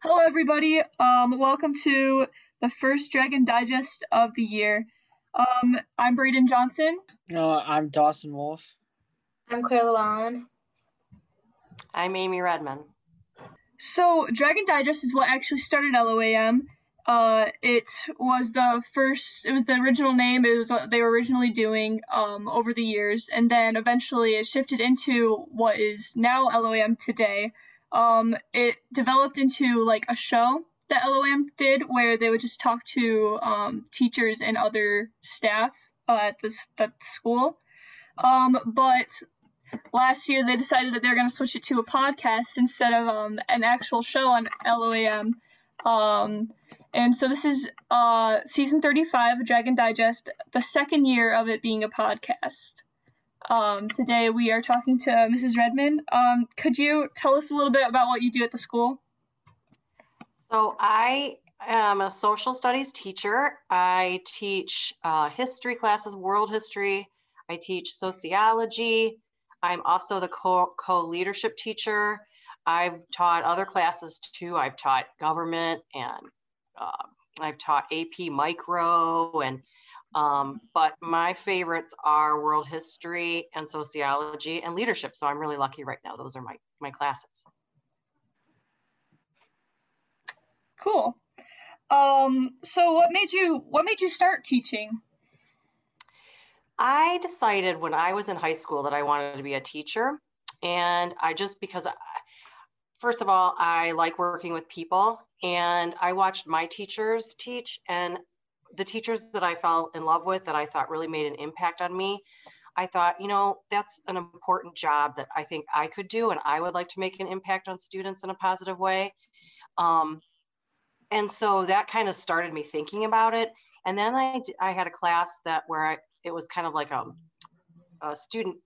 Hello, everybody. Um, welcome to the first Dragon Digest of the year. Um, I'm Braden Johnson. Uh, I'm Dawson Wolf. I'm Claire Llewellyn. I'm Amy Redman. So, Dragon Digest is what actually started LOAM. Uh, it was the first. It was the original name. It was what they were originally doing um, over the years, and then eventually it shifted into what is now LOAM today. Um, it developed into like a show that LOAM did, where they would just talk to um, teachers and other staff uh, at this at the school. Um, but last year they decided that they're going to switch it to a podcast instead of um, an actual show on LOAM. Um, and so this is uh, season 35 of Dragon Digest, the second year of it being a podcast. Um, today we are talking to Mrs. Redman. Um, could you tell us a little bit about what you do at the school? So I am a social studies teacher. I teach uh, history classes, world history. I teach sociology. I'm also the co- co-leadership teacher. I've taught other classes too. I've taught government and uh, I've taught AP micro and um, but my favorites are world history and sociology and leadership. So I'm really lucky right now. Those are my, my classes. Cool. Um, so what made you what made you start teaching? I decided when I was in high school that I wanted to be a teacher. And I just because I, first of all, I like working with people and I watched my teachers teach and the teachers that I fell in love with that I thought really made an impact on me. I thought, you know, that's an important job that I think I could do, and I would like to make an impact on students in a positive way. Um, and so that kind of started me thinking about it. And then I, I had a class that where I, it was kind of like a, a student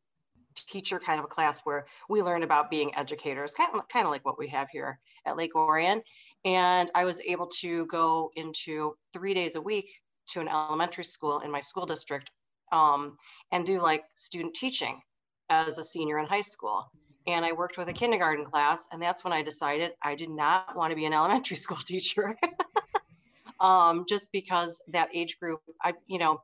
teacher kind of a class where we learned about being educators, kind of, kind of like what we have here at Lake Orion. And I was able to go into three days a week to an elementary school in my school district um, and do like student teaching as a senior in high school. And I worked with a kindergarten class, and that's when I decided I did not want to be an elementary school teacher. um, just because that age group, I, you know,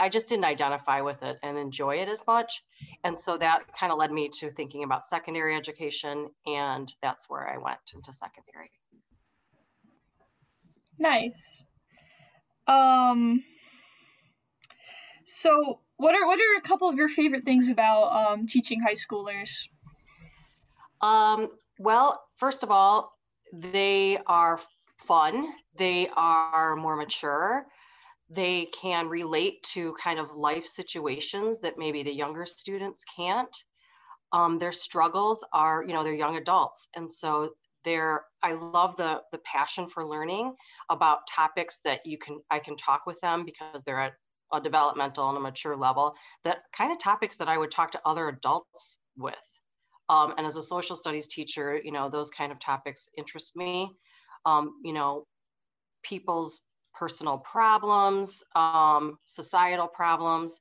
I just didn't identify with it and enjoy it as much. And so that kind of led me to thinking about secondary education, and that's where I went into secondary. Nice. Um so what are what are a couple of your favorite things about um, teaching high schoolers? Um, well, first of all, they are fun. They are more mature. They can relate to kind of life situations that maybe the younger students can't. Um, their struggles are, you know, they're young adults. And so I love the, the passion for learning about topics that you can, I can talk with them because they're at a developmental and a mature level, that kind of topics that I would talk to other adults with. Um, and as a social studies teacher, you know, those kind of topics interest me. Um, you know, people's personal problems, um, societal problems,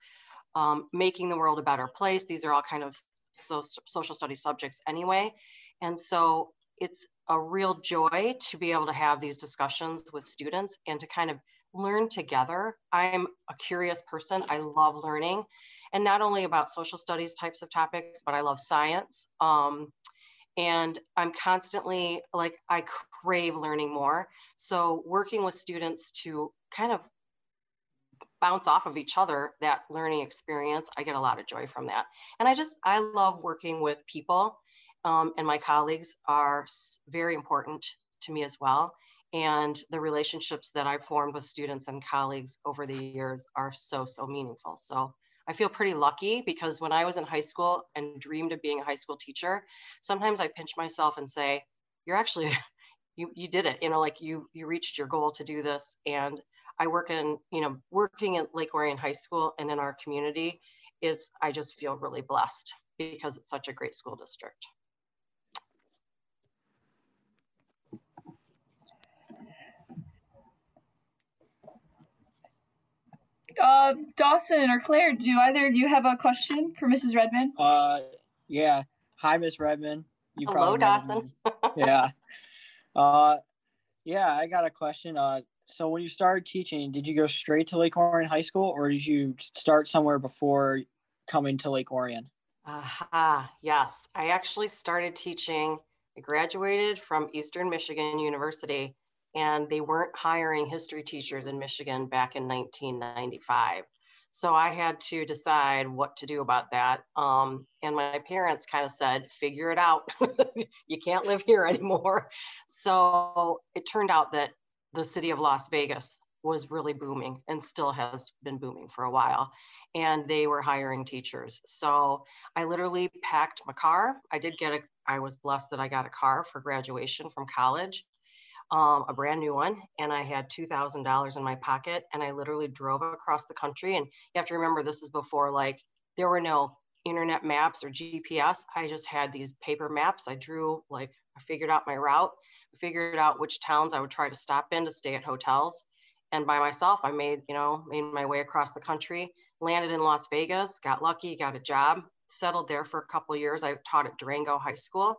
um, making the world a better place. These are all kind of so, social studies subjects anyway. And so it's a real joy to be able to have these discussions with students and to kind of learn together. I'm a curious person. I love learning and not only about social studies types of topics, but I love science. Um, and I'm constantly like, I crave learning more. So working with students to kind of bounce off of each other that learning experience, I get a lot of joy from that. And I just, I love working with people um, and my colleagues are very important to me as well. And the relationships that I've formed with students and colleagues over the years are so, so meaningful. So I feel pretty lucky because when I was in high school and dreamed of being a high school teacher, sometimes I pinch myself and say, you're actually, you, you did it, you know, like you, you reached your goal to do this. And I work in, you know, working at Lake Orion High School and in our community is, I just feel really blessed because it's such a great school district. Uh, Dawson or Claire, do either of you have a question for Mrs. Redman? Uh, yeah. Hi, Miss Redman. You Hello, Dawson. yeah. Uh, Yeah, I got a question. Uh, so when you started teaching, did you go straight to Lake Orion High School, or did you start somewhere before coming to Lake Orion? Aha, yes. I actually started teaching. I graduated from Eastern Michigan University, and they weren't hiring history teachers in Michigan back in 1995. So I had to decide what to do about that. Um, and my parents kind of said, figure it out. you can't live here anymore. So it turned out that the city of Las Vegas was really booming and still has been booming for a while. And they were hiring teachers. So I literally packed my car. I did get a, I was blessed that I got a car for graduation from college um, a brand new one, and I had $2,000 in my pocket. And I literally drove across the country. And you have to remember, this is before like there were no internet maps or GPS. I just had these paper maps. I drew, like, I figured out my route, I figured out which towns I would try to stop in to stay at hotels. And by myself, I made, you know, made my way across the country, landed in Las Vegas, got lucky, got a job, settled there for a couple years. I taught at Durango High School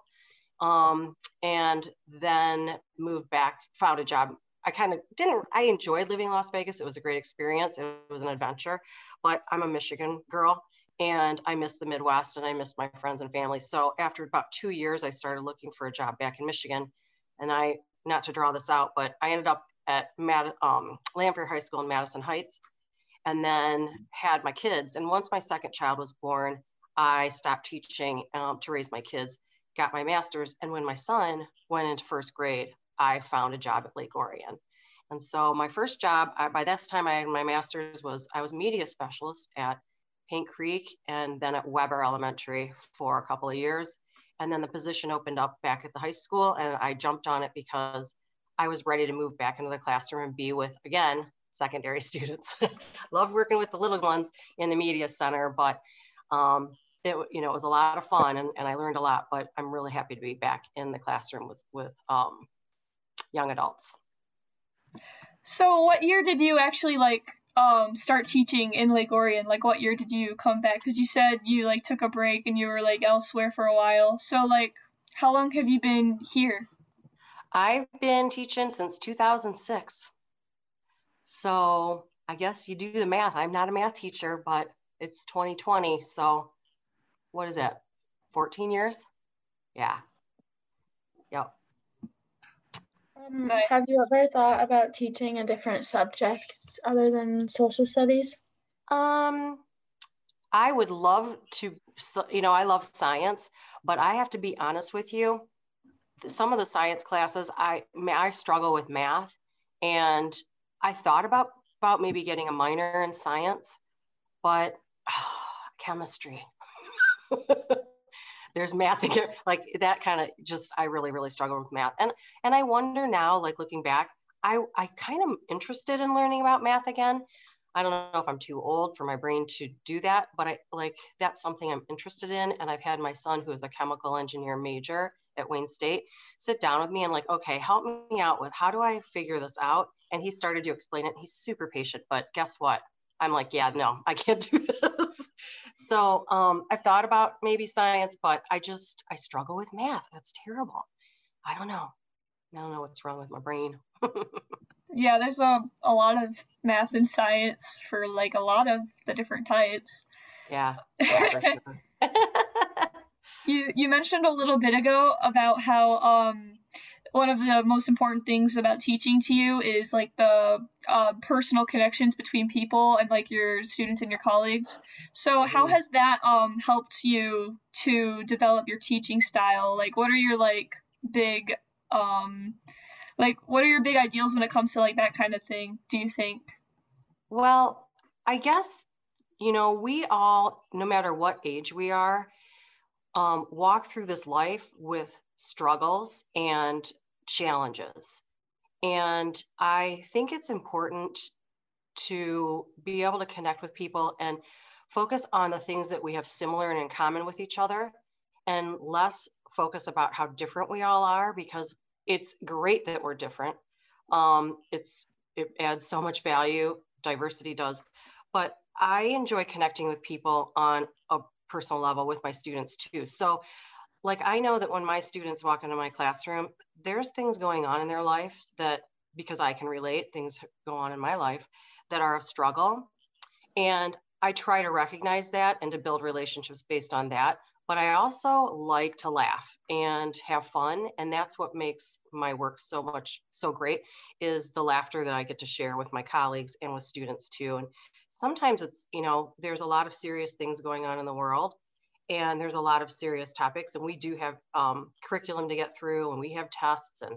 um, and then moved back, found a job. I kind of didn't, I enjoyed living in Las Vegas. It was a great experience. It was an adventure, but I'm a Michigan girl and I miss the Midwest and I miss my friends and family. So after about two years, I started looking for a job back in Michigan. And I, not to draw this out, but I ended up at Mad, um, Lamphere High School in Madison Heights and then had my kids. And once my second child was born, I stopped teaching um, to raise my kids got my master's. And when my son went into first grade, I found a job at Lake Orion. And so my first job, I, by this time I had my master's, was I was media specialist at Paint Creek and then at Webber Elementary for a couple of years. And then the position opened up back at the high school and I jumped on it because I was ready to move back into the classroom and be with, again, secondary students. Love working with the little ones in the media center, but um, it you know it was a lot of fun and, and I learned a lot. But I'm really happy to be back in the classroom with with um, young adults. So, what year did you actually like um, start teaching in Lake Orion? Like, what year did you come back? Because you said you like took a break and you were like elsewhere for a while. So, like, how long have you been here? I've been teaching since 2006. So I guess you do the math. I'm not a math teacher, but it's 2020. So what is it, 14 years? Yeah. Yep. Um, nice. Have you ever thought about teaching a different subject other than social studies? Um, I would love to, you know, I love science, but I have to be honest with you. Some of the science classes, I may I struggle with math, and I thought about about maybe getting a minor in science, but oh, chemistry. there's math again like that kind of just i really really struggle with math. And and i wonder now like looking back i i kind of interested in learning about math again. I don't know if i'm too old for my brain to do that but i like that's something i'm interested in. And i've had my son who is a chemical engineer major at wayne state sit down with me and like okay help me out with how do i figure this out? And he started to explain it. He's super patient but guess what? I'm like yeah no i can't do this so um, I've thought about maybe science, but I just, I struggle with math. That's terrible. I don't know. I don't know what's wrong with my brain. yeah, there's a, a lot of math and science for like a lot of the different types. Yeah. you you mentioned a little bit ago about how um one of the most important things about teaching to you is like the uh, personal connections between people and like your students and your colleagues. So how mm-hmm. has that um helped you to develop your teaching style? Like what are your like big um like what are your big ideals when it comes to like that kind of thing, do you think? Well, I guess you know, we all no matter what age we are, um, walk through this life with struggles and challenges. And I think it's important to be able to connect with people and focus on the things that we have similar and in common with each other and less focus about how different we all are because it's great that we're different. Um, it's it adds so much value, diversity does. But I enjoy connecting with people on a personal level with my students too. So like I know that when my students walk into my classroom, there's things going on in their lives that because I can relate, things go on in my life that are a struggle. And I try to recognize that and to build relationships based on that. But I also like to laugh and have fun. And that's what makes my work so much so great is the laughter that I get to share with my colleagues and with students too. And sometimes it's, you know, there's a lot of serious things going on in the world and there's a lot of serious topics and we do have um, curriculum to get through and we have tests and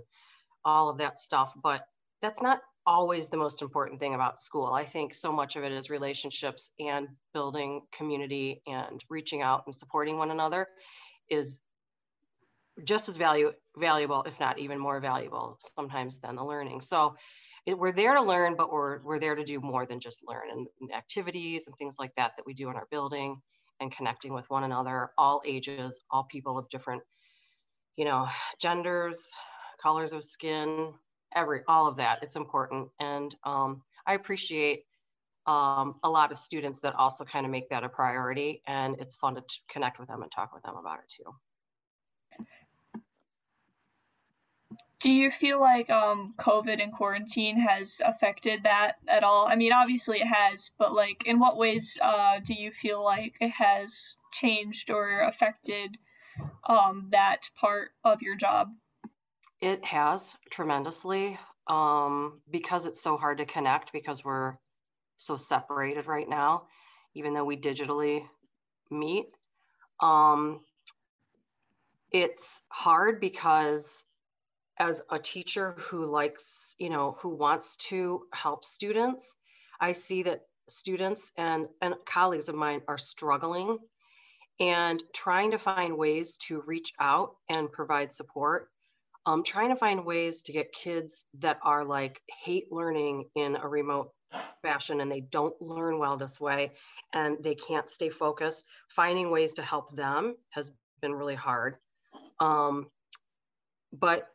all of that stuff but that's not always the most important thing about school. I think so much of it is relationships and building community and reaching out and supporting one another is just as value, valuable if not even more valuable sometimes than the learning. So it, we're there to learn but we're, we're there to do more than just learn and, and activities and things like that that we do in our building and connecting with one another, all ages, all people of different, you know, genders, colors of skin, every, all of that. It's important. And um, I appreciate um, a lot of students that also kind of make that a priority and it's fun to connect with them and talk with them about it too. Do you feel like um, COVID and quarantine has affected that at all? I mean, obviously it has, but like, in what ways uh, do you feel like it has changed or affected um, that part of your job? It has tremendously um, because it's so hard to connect because we're so separated right now, even though we digitally meet. Um, it's hard because as a teacher who likes, you know, who wants to help students, I see that students and, and colleagues of mine are struggling and trying to find ways to reach out and provide support. Um, trying to find ways to get kids that are like hate learning in a remote fashion and they don't learn well this way and they can't stay focused. Finding ways to help them has been really hard. Um, but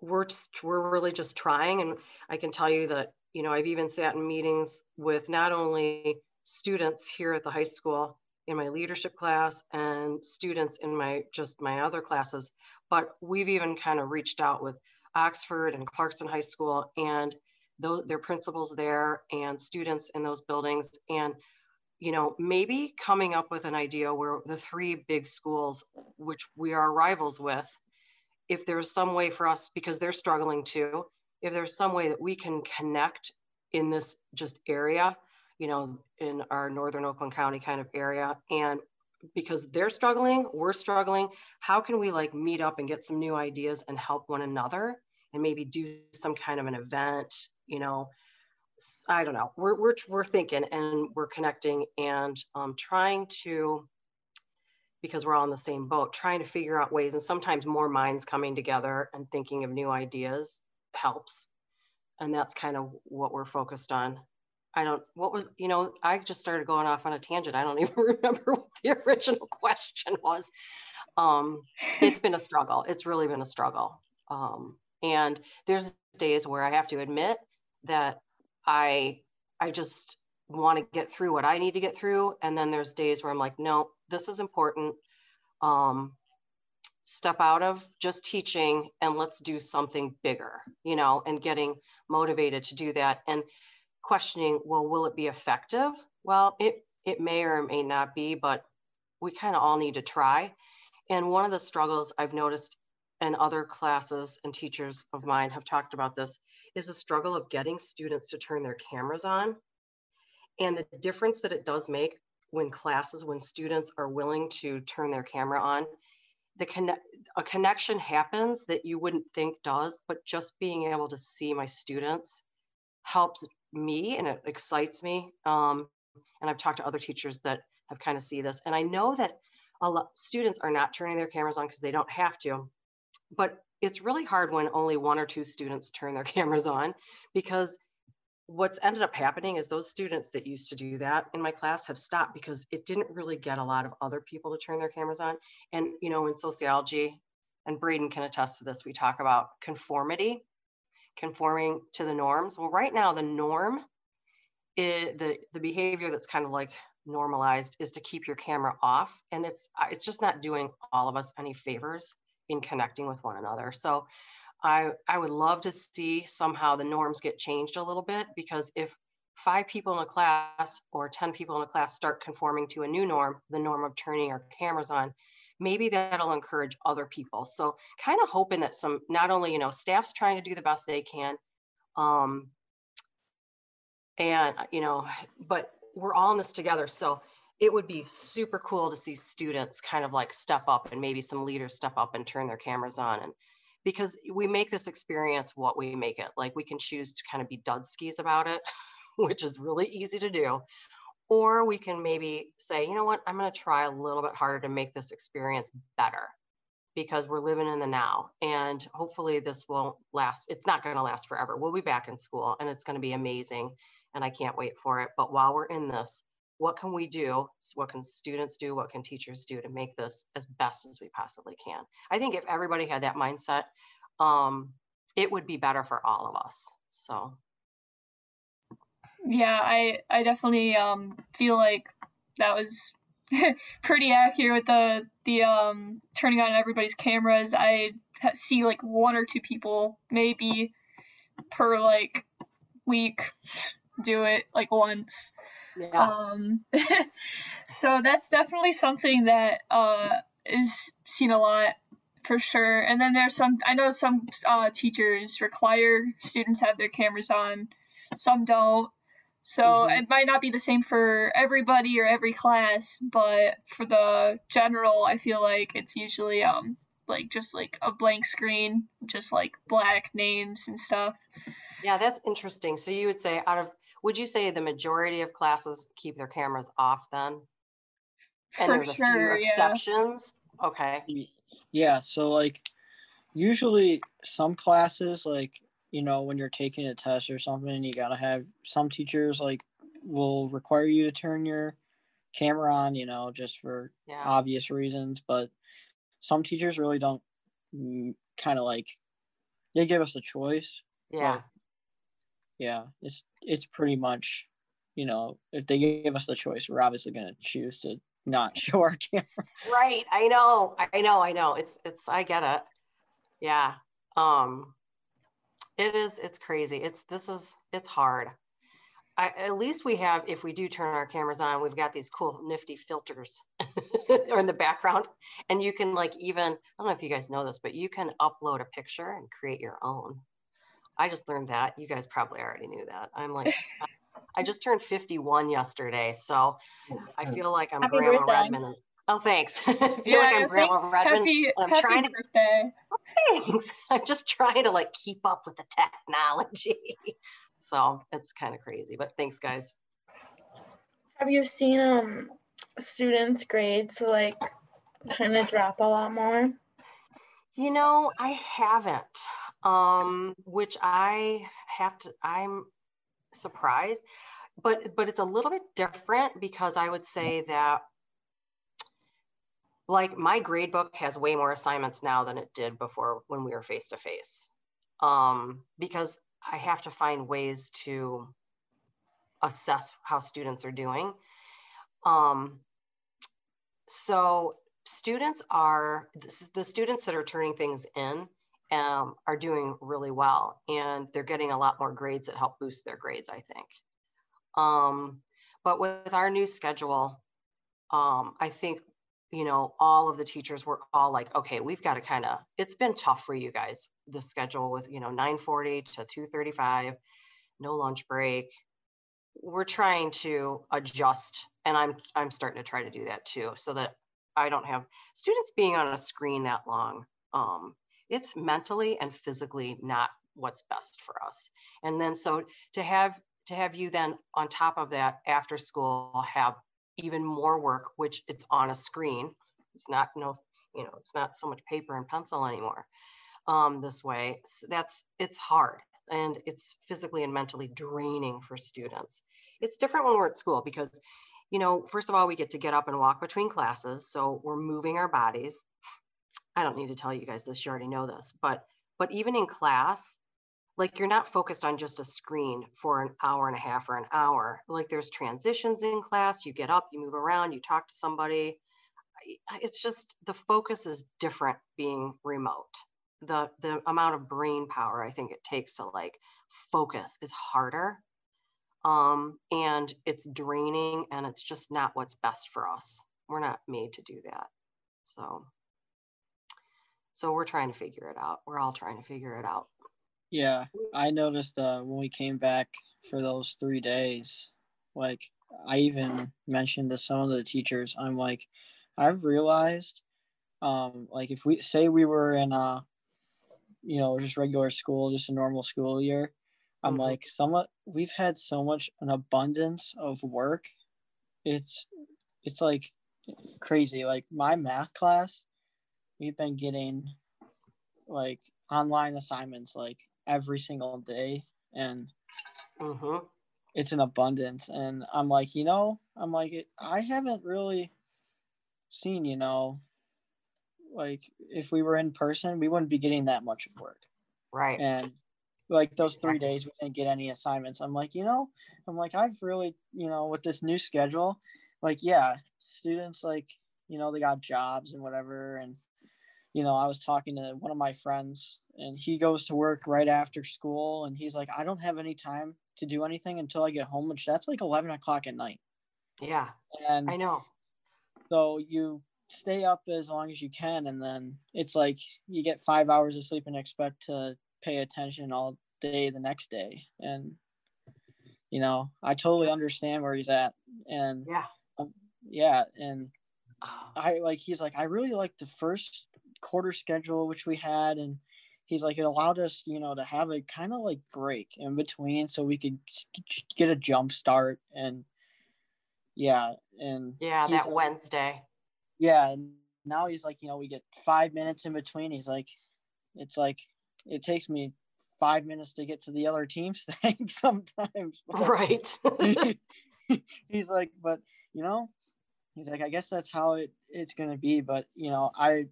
we're just we're really just trying and i can tell you that you know i've even sat in meetings with not only students here at the high school in my leadership class and students in my just my other classes but we've even kind of reached out with oxford and clarkson high school and those their principals there and students in those buildings and you know maybe coming up with an idea where the three big schools which we are rivals with if there's some way for us, because they're struggling too, if there's some way that we can connect in this just area, you know, in our northern Oakland County kind of area, and because they're struggling, we're struggling, how can we like meet up and get some new ideas and help one another and maybe do some kind of an event, you know? I don't know. We're, we're, we're thinking and we're connecting and um, trying to because we're all in the same boat, trying to figure out ways. And sometimes more minds coming together and thinking of new ideas helps. And that's kind of what we're focused on. I don't, what was, you know, I just started going off on a tangent. I don't even remember what the original question was. Um, it's been a struggle. It's really been a struggle. Um, and there's days where I have to admit that I, I just want to get through what I need to get through. And then there's days where I'm like, no, this is important. Um, step out of just teaching and let's do something bigger, you know, and getting motivated to do that and questioning, well, will it be effective? Well, it, it may or may not be, but we kind of all need to try. And one of the struggles I've noticed and other classes and teachers of mine have talked about this is a struggle of getting students to turn their cameras on and the difference that it does make when classes, when students are willing to turn their camera on, the connect, a connection happens that you wouldn't think does, but just being able to see my students helps me and it excites me. Um, and I've talked to other teachers that have kind of see this. And I know that a lot students are not turning their cameras on because they don't have to, but it's really hard when only one or two students turn their cameras on because what's ended up happening is those students that used to do that in my class have stopped because it didn't really get a lot of other people to turn their cameras on. And, you know, in sociology, and Braden can attest to this, we talk about conformity, conforming to the norms. Well, right now, the norm is the, the behavior that's kind of like normalized is to keep your camera off and it's uh, it's just not doing all of us any favors in connecting with one another so i i would love to see somehow the norms get changed a little bit because if five people in a class or 10 people in a class start conforming to a new norm the norm of turning our cameras on maybe that'll encourage other people so kind of hoping that some not only you know staff's trying to do the best they can um and you know but we're all in this together. So it would be super cool to see students kind of like step up and maybe some leaders step up and turn their cameras on and because we make this experience what we make it like we can choose to kind of be dud skis about it which is really easy to do or we can maybe say you know what i'm going to try a little bit harder to make this experience better because we're living in the now and hopefully this won't last it's not going to last forever we'll be back in school and it's going to be amazing and I can't wait for it. But while we're in this, what can we do? What can students do? What can teachers do to make this as best as we possibly can? I think if everybody had that mindset, um, it would be better for all of us. So. Yeah, I I definitely um, feel like that was pretty accurate with the the um, turning on everybody's cameras. I see like one or two people maybe per like week do it like once. Yeah. Um, so that's definitely something that uh, is seen a lot for sure. And then there's some, I know some uh, teachers require students have their cameras on, some don't. So mm-hmm. it might not be the same for everybody or every class, but for the general, I feel like it's usually um like just like a blank screen, just like black names and stuff. Yeah, that's interesting. So you would say out of would you say the majority of classes keep their cameras off then? And For there's a sure, few exceptions? Yeah. Okay. Yeah, so like usually some classes like you know when you're taking a test or something you got to have some teachers like will require you to turn your camera on you know just for yeah. obvious reasons but some teachers really don't mm, kind of like they give us a choice yeah yeah, it's it's pretty much, you know, if they give us the choice, we're obviously going to choose to not show our camera. Right. I know. I know. I know. It's it's. I get it. Yeah. Um. It is. It's crazy. It's this is. It's hard. I, at least we have, if we do turn our cameras on, we've got these cool nifty filters or in the background. And you can like even, I don't know if you guys know this, but you can upload a picture and create your own. I just learned that. You guys probably already knew that. I'm like, I just turned 51 yesterday. So I feel like I'm happy Grandma birthday. Redman. Oh, thanks. I feel yeah, like I'm Grandma Redman. Happy, I'm happy trying birthday. to. thanks. I'm just trying to like keep up with the technology. so it's kind of crazy, but thanks, guys. Have you seen um students' grades like kind of drop a lot more? You know, I haven't um, which I have to, I'm surprised, but, but it's a little bit different because I would say that like my grade book has way more assignments now than it did before when we were face to face. Um, because I have to find ways to assess how students are doing. Um, so students are the students that are turning things in um, are doing really well and they're getting a lot more grades that help boost their grades, I think. Um, but with our new schedule, um, I think, you know, all of the teachers were all like, okay, we've got to kind of, it's been tough for you guys, the schedule with, you know, 940 to 235, no lunch break. We're trying to adjust and I'm, I'm starting to try to do that too, so that I don't have students being on a screen that long. Um, it's mentally and physically not what's best for us. And then so to have to have you then on top of that after school have even more work, which it's on a screen. It's not you know, you know, it's not so much paper and pencil anymore. Um, this way, so that's it's hard and it's physically and mentally draining for students. It's different when we're at school because, you know, first of all, we get to get up and walk between classes, so we're moving our bodies. I don't need to tell you guys this, you already know this, but but even in class, like you're not focused on just a screen for an hour and a half or an hour. Like there's transitions in class, you get up, you move around, you talk to somebody. It's just the focus is different being remote. The the amount of brain power I think it takes to like focus is harder. Um, and it's draining and it's just not what's best for us. We're not made to do that. So so we're trying to figure it out. We're all trying to figure it out. Yeah, I noticed uh, when we came back for those three days, like I even mentioned to some of the teachers, I'm like, I've realized, um, like if we say we were in a, you know, just regular school, just a normal school year, I'm mm-hmm. like, somewhat we've had so much an abundance of work. It's, it's like crazy. Like my math class, we've been getting like online assignments like every single day and mm-hmm. it's an abundance. And i'm like you know i'm like i haven't really seen you know like if we were in person we wouldn't be getting that much of work. Right. And like those three days we didn't get any assignments. I'm like you know i'm like i've really you know with this new schedule like yeah students like you know they got jobs and whatever and you know i was talking to one of my friends and he goes to work right after school and he's like i don't have any time to do anything until i get home which that's like 11 o'clock at night. Yeah and i know. so you stay up as long as you can and then it's like you get five hours of sleep and expect to pay attention all day the next day. And you know i totally understand where he's at and yeah. um, yeah and i like he's like i really like the first quarter schedule which we had and he's like it allowed us you know to have a kind of like break in between so we could get a jump start and yeah and yeah that like, wednesday. Yeah and now he's like you know we get five minutes in between. He's like it's like it takes me five minutes to get to the other team's thing sometimes. Right. He's like but you know he's like i guess that's how it, it's going to be but you know i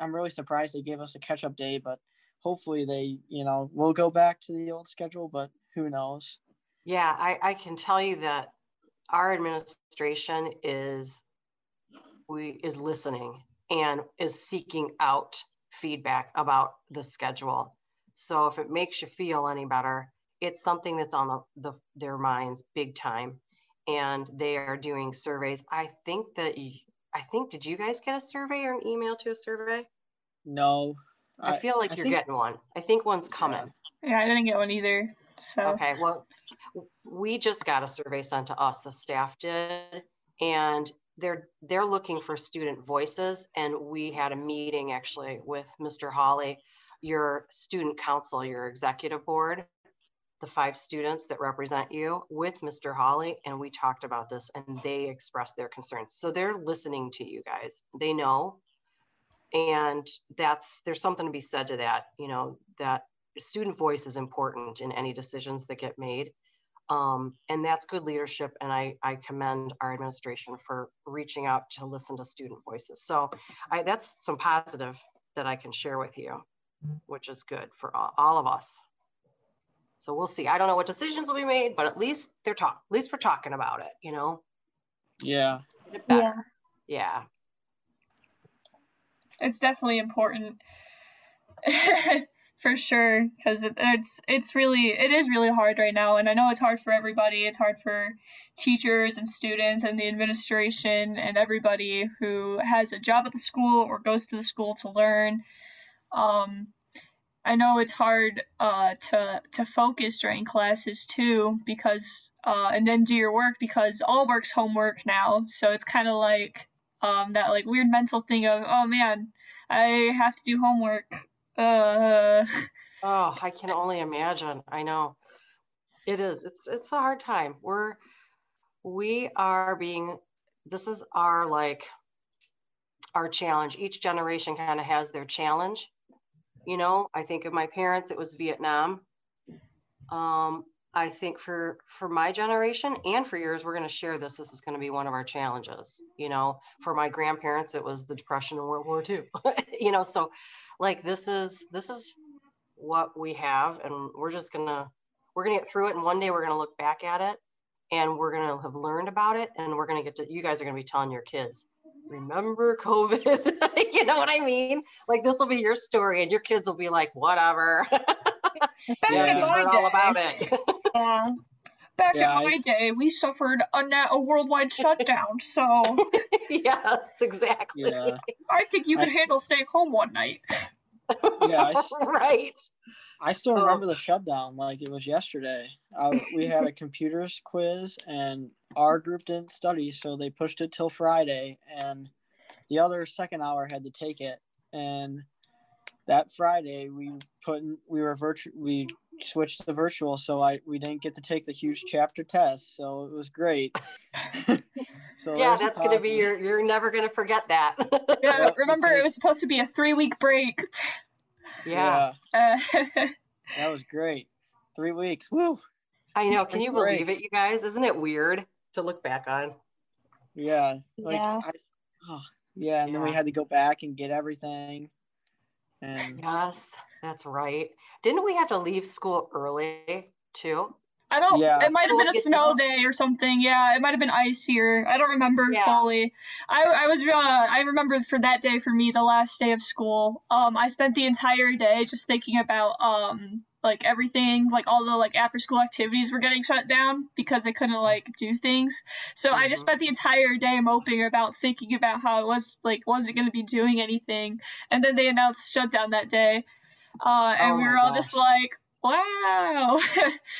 i'm really surprised they gave us a catch up day but hopefully they, you know, will go back to the old schedule, but who knows? Yeah, I, I can tell you that our administration is we is listening and is seeking out feedback about the schedule. So if it makes you feel any better, it's something that's on the, the their minds big time, and they are doing surveys. I think that I think did you guys get a survey or an email to a survey? No, I feel like I you're think, getting one. I think one's coming. Yeah, I didn't get one either. So okay, well, we just got a survey sent to us. The staff did, and they're they're looking for student voices. And we had a meeting actually with Mr. Hawley your student council, your executive board, the five students that represent you, with Mr. Hawley, and we talked about this, and they expressed their concerns. So they're listening to you guys. They know and that's there's something to be said to that you know that student voice is important in any decisions that get made um, and that's good leadership and I, I commend our administration for reaching out to listen to student voices so I, that's some positive that i can share with you which is good for all, all of us so we'll see. I don't know what decisions will be made but at least they're talk at least we're talking about it you know? Yeah. Yeah. Yeah. It's definitely important for sure because it, it's it's really it is really hard right now and i know it's hard for everybody. It's hard for teachers and students and the administration and everybody who has a job at the school or goes to the school to learn. Um, i know it's hard uh, to to focus during classes too because uh, and then do your work because all work's homework now so it's kind of like um, that like weird mental thing of oh man I have to do homework. Uh. Oh, I can only imagine. I know. It is. It's it's a hard time. We're we are being this is our like our challenge. Each generation kind of has their challenge. You know, I think of my parents, it was Vietnam. Um, I think for for my generation and for yours, we're going to share this. This is going to be one of our challenges. You know, for my grandparents, it was the Depression and World War II. you know, so like this is this is what we have and we're just gonna we're gonna get through it and one day we're gonna look back at it and we're gonna have learned about it and we're gonna get to you guys are gonna be telling your kids remember covid you know what i mean like this will be your story and your kids will be like whatever yeah, all about it yeah back yeah, in my I... day, we suffered a, na- a worldwide shutdown. So yes, exactly. Yeah. I think you could I... handle staying home one night. Yeah, I... right. I still oh. remember the shutdown like it was yesterday. I, we had a computers quiz, and our group didn't study, so they pushed it till Friday, and the other second hour had to take it. And that Friday, we put in, we were virtual we switched to virtual, so I we didn't get to take the huge chapter test, so it was great. so yeah, that's going to be your. You're never going to forget that. yeah, remember it was supposed to be a three week break. Yeah, yeah. Uh, that was great. Three weeks. Woo! I know. Can you believe it, you guys? Isn't it weird to look back on? Yeah. Like, yeah. I, oh, yeah, and yeah. then we had to go back and get everything. And yes, that's right. Didn't we have to leave school early too? I don't. Yeah. It might have been a snow day or something. Yeah, it might have been icier. I don't remember yeah. fully. I I was uh, I remember for that day for me the last day of school. Um, I spent the entire day just thinking about um like everything like all the like after school activities were getting shut down because I couldn't like do things. So mm-hmm. I just mm-hmm. spent the entire day moping about thinking about how it was like wasn't going to be doing anything. And then they announced shutdown that day, uh, and oh we were all just like, wow.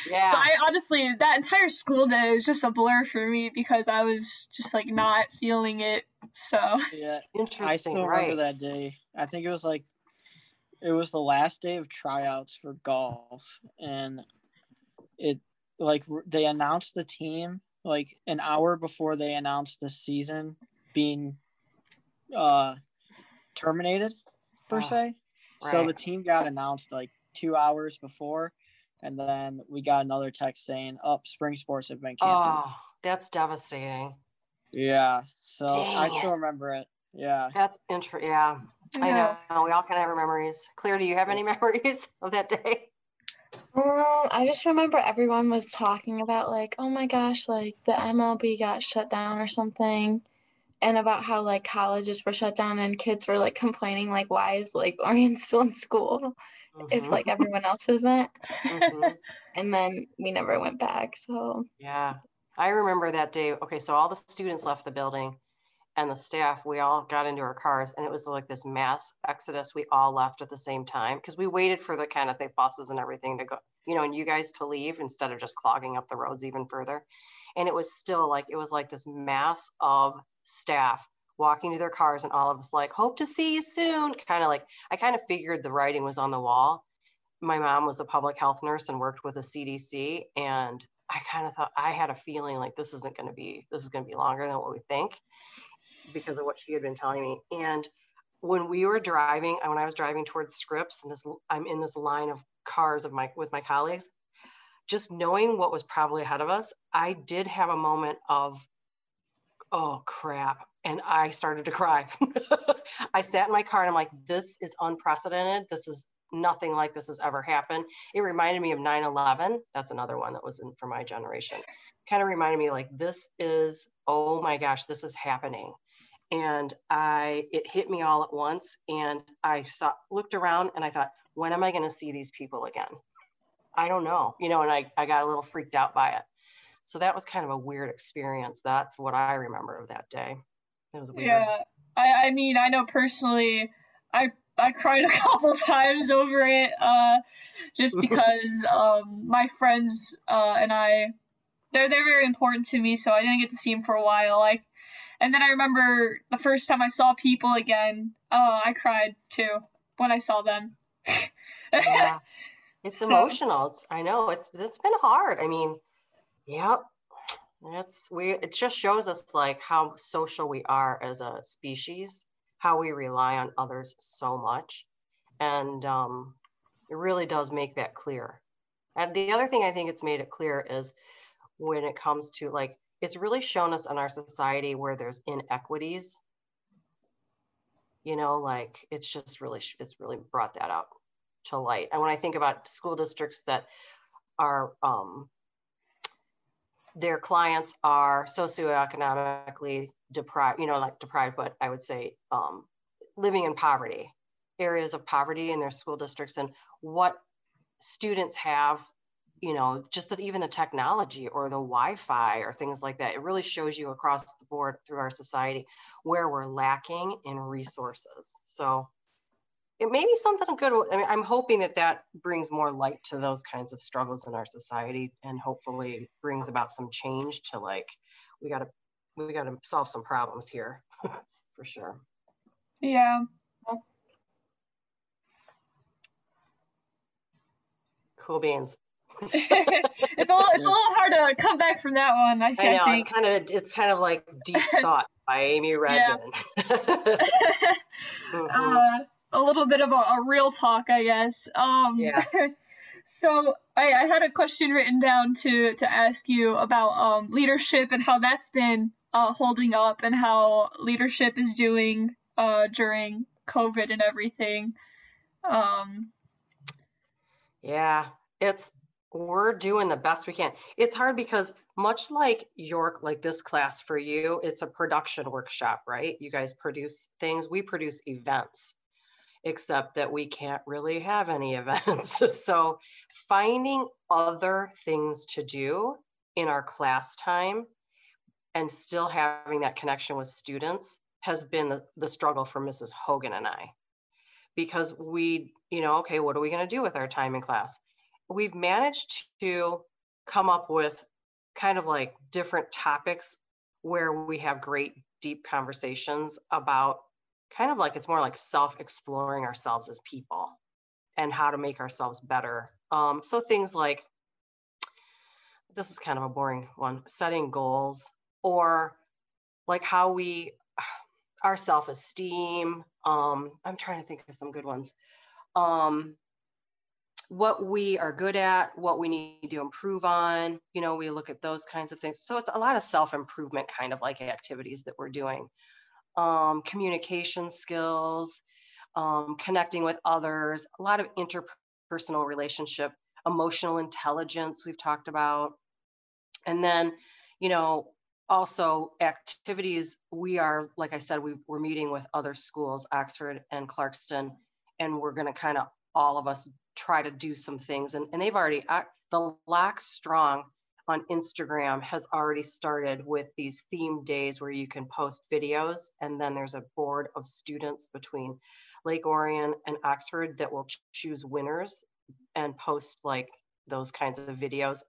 Yeah. so I honestly, that entire school day was just a blur for me because I was just like not feeling it. So yeah, interesting. I still right. remember that day. I think it was like it was the last day of tryouts for golf, and it like they announced the team like an hour before they announced the season being uh terminated per oh, se. Right. So the team got announced like two hours before, and then we got another text saying, "Up, oh, spring sports have been canceled." Oh, that's devastating. Yeah. So Dang I still remember it. Yeah. That's interesting. Yeah. yeah. I know. We all kind of have our memories. Claire, do you have any memories of that day? Um, I just remember everyone was talking about like, oh my gosh, like the MLB got shut down or something, and about how like colleges were shut down and kids were like complaining like, why is like Orion still in school? Mm-hmm. if like everyone else isn't. Mm-hmm. and then we never went back. So yeah, I remember that day. Okay, so all the students left the building and the staff, we all got into our cars and it was like this mass exodus. We all left at the same time because we waited for the kind of the buses and everything to go, you know, and you guys to leave instead of just clogging up the roads even further. And it was still like, it was like this mass of staff walking to their cars and all of us like hope to see you soon kind of like i kind of figured the writing was on the wall. My mom was a public health nurse and worked with the cdc and i kind of thought i had a feeling like this isn't going to be this is going to be longer than what we think because of what she had been telling me. And when we were driving when i was driving towards scripps and this i'm in this line of cars of my with my colleagues just knowing what was probably ahead of us i did have a moment of oh crap and I started to cry. I sat in my car and I'm like, this is unprecedented. This is nothing like this has ever happened. It reminded me of 9 11. That's another one that was in for my generation. Kind of reminded me like, this is, oh my gosh, this is happening. And I, it hit me all at once. And I saw, looked around and I thought, when am I going to see these people again? I don't know, you know, and I, I got a little freaked out by it. So that was kind of a weird experience. That's what I remember of that day. It was weird. Yeah, I, I mean, I know personally, I I cried a couple times over it, uh, just because um, my friends uh, and I, they're they're very important to me, so I didn't get to see them for a while. Like, and then I remember the first time I saw people again. Oh, I cried too when I saw them. yeah, it's so. emotional. It's I know it's it's been hard. I mean, yep, it's we it just shows us like how social we are as a species, how we rely on others so much. And um, it really does make that clear. And the other thing I think it's made it clear is when it comes to like it's really shown us in our society where there's inequities. You know, like it's just really it's really brought that up. to light. And when I think about school districts that are um, their clients are socioeconomically deprived, you know, like deprived, but I would say um, living in poverty, areas of poverty in their school districts, and what students have, you know, just that even the technology or the Wi Fi or things like that, it really shows you across the board through our society where we're lacking in resources. So it may be something good. I mean, I'm hoping that that brings more light to those kinds of struggles in our society and hopefully brings about some change to like, we got to, we got to solve some problems here for sure. Yeah. Cool beans. it's a little, it's a little hard to come back from that one. I, I know think. it's kind of it's kind of like deep thought by Amy Redman. mm-hmm. uh, a little bit of a, a real talk, I guess. Um, yeah. so I, I, had a question written down to to ask you about um, leadership and how that's been uh, holding up and how leadership is doing uh, during COVID and everything. Um, yeah, it's we're doing the best we can. It's hard because much like York, like this class for you, it's a production workshop, right? You guys produce things, we produce events except that we can't really have any events. so finding other things to do in our class time and still having that connection with students has been the, the struggle for Mrs. Hogan and I. Because we, you know, okay, what are we going to do with our time in class? We've managed to come up with kind of like different topics where we have great deep conversations about kind of like it's more like self exploring ourselves as people and how to make ourselves better. Um, so things like this is kind of a boring one setting goals or like how we our self-esteem um i'm trying to think of some good ones. Um what we are good at what we need to improve on you know we look at those kinds of things. So it's a lot of self-improvement kind of like activities that we're doing um, communication skills, um, connecting with others, a lot of interpersonal relationship, emotional intelligence we've talked about. And then, you know, also activities we are, like I said, we, we're meeting with other schools, Oxford and Clarkston, and we're going to kind of all of us try to do some things. And, and they've already, the Lock Strong on Instagram has already started with these theme days where you can post videos. And then there's a board of students between Lake Orion and Oxford that will ch- choose winners and post like those kinds of videos.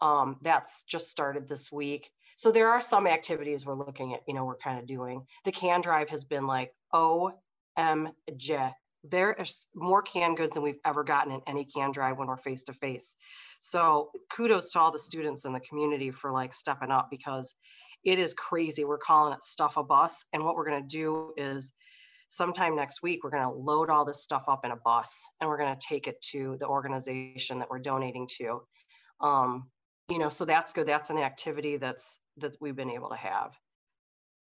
Um, that's just started this week. So there are some activities we're looking at, you know, we're kind of doing. The can drive has been like, OMG, there is more canned goods than we've ever gotten in any can drive when we're face to face. So kudos to all the students in the community for like stepping up because it is crazy. We're calling it stuff a bus. And what we're going to do is sometime next week, we're going to load all this stuff up in a bus and we're going to take it to the organization that we're donating to. Um, you know, so that's good. That's an activity that's, that we've been able to have.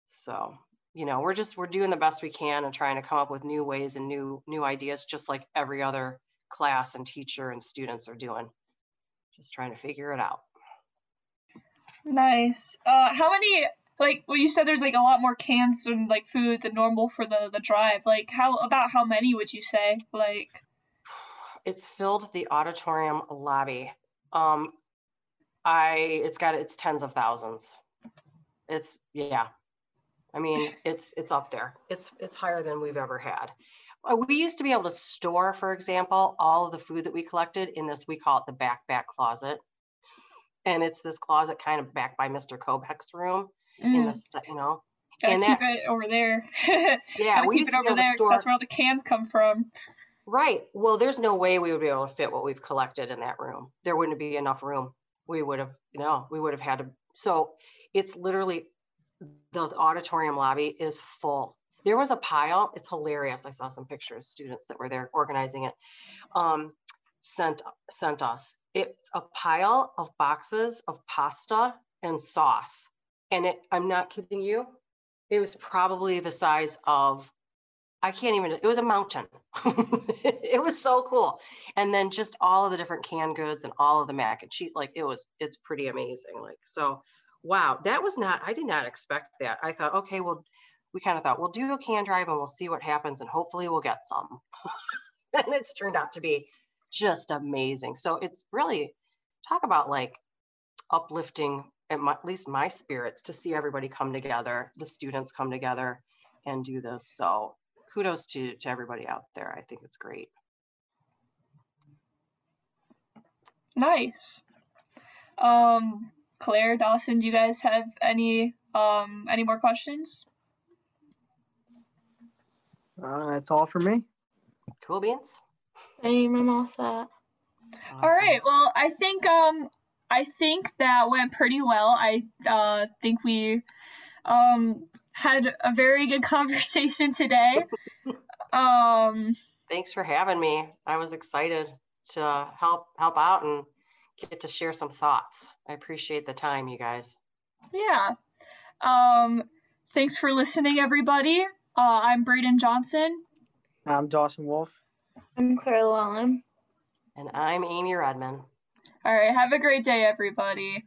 So you know we're just we're doing the best we can and trying to come up with new ways and new new ideas just like every other class and teacher and students are doing. Just trying to figure it out. Nice. Uh how many like well you said there's like a lot more cans and like food than normal for the the drive. Like how about how many would you say? Like it's filled the auditorium lobby. Um i it's got it's tens of thousands. It's yeah I mean, it's it's up there. It's it's higher than we've ever had. Uh, we used to be able to store, for example, all of the food that we collected in this. We call it the back back closet, and it's this closet kind of back by Mr. Kobek's room. Mm. In this, you know, Gotta and keep that, it over there. yeah, we keep it over there because that's where all the cans come from. Right. Well, there's no way we would be able to fit what we've collected in that room. There wouldn't be enough room. We would have, you know, we would have had to. So it's literally the auditorium lobby is full. There was a pile. It's hilarious. I saw some pictures. Students that were there organizing it um, sent sent us. It's a pile of boxes of pasta and sauce, and it. I'm not kidding you. It was probably the size of I can't even, it was a mountain. it was so cool. And then just all of the different canned goods and all of the mac and cheese, like it was, it's pretty amazing. Like, so wow, that was not, I did not expect that. I thought, okay, well, we kind of thought we'll do a can drive and we'll see what happens and hopefully we'll get some. and it's turned out to be just amazing. So it's really talk about like uplifting at, my, at least my spirits to see everybody come together, the students come together and do this. So kudos to to everybody out there. I think it's great. Nice. Um, Claire, Dawson, do you guys have any um any more questions? Uh, that's all for me. Cool beans. Same, I'm all set. All right. Well, I think um I think that went pretty well. I uh think we um had a very good conversation today. um Thanks for having me. I was excited to help help out and get to share some thoughts. I appreciate the time, you guys. yeah. Um thanks for listening everybody. Uh I'm Braden Johnson. I'm Dawson Wolf. I'm Claire Llewellyn. And I'm Amy Redman. All right, have a great day everybody.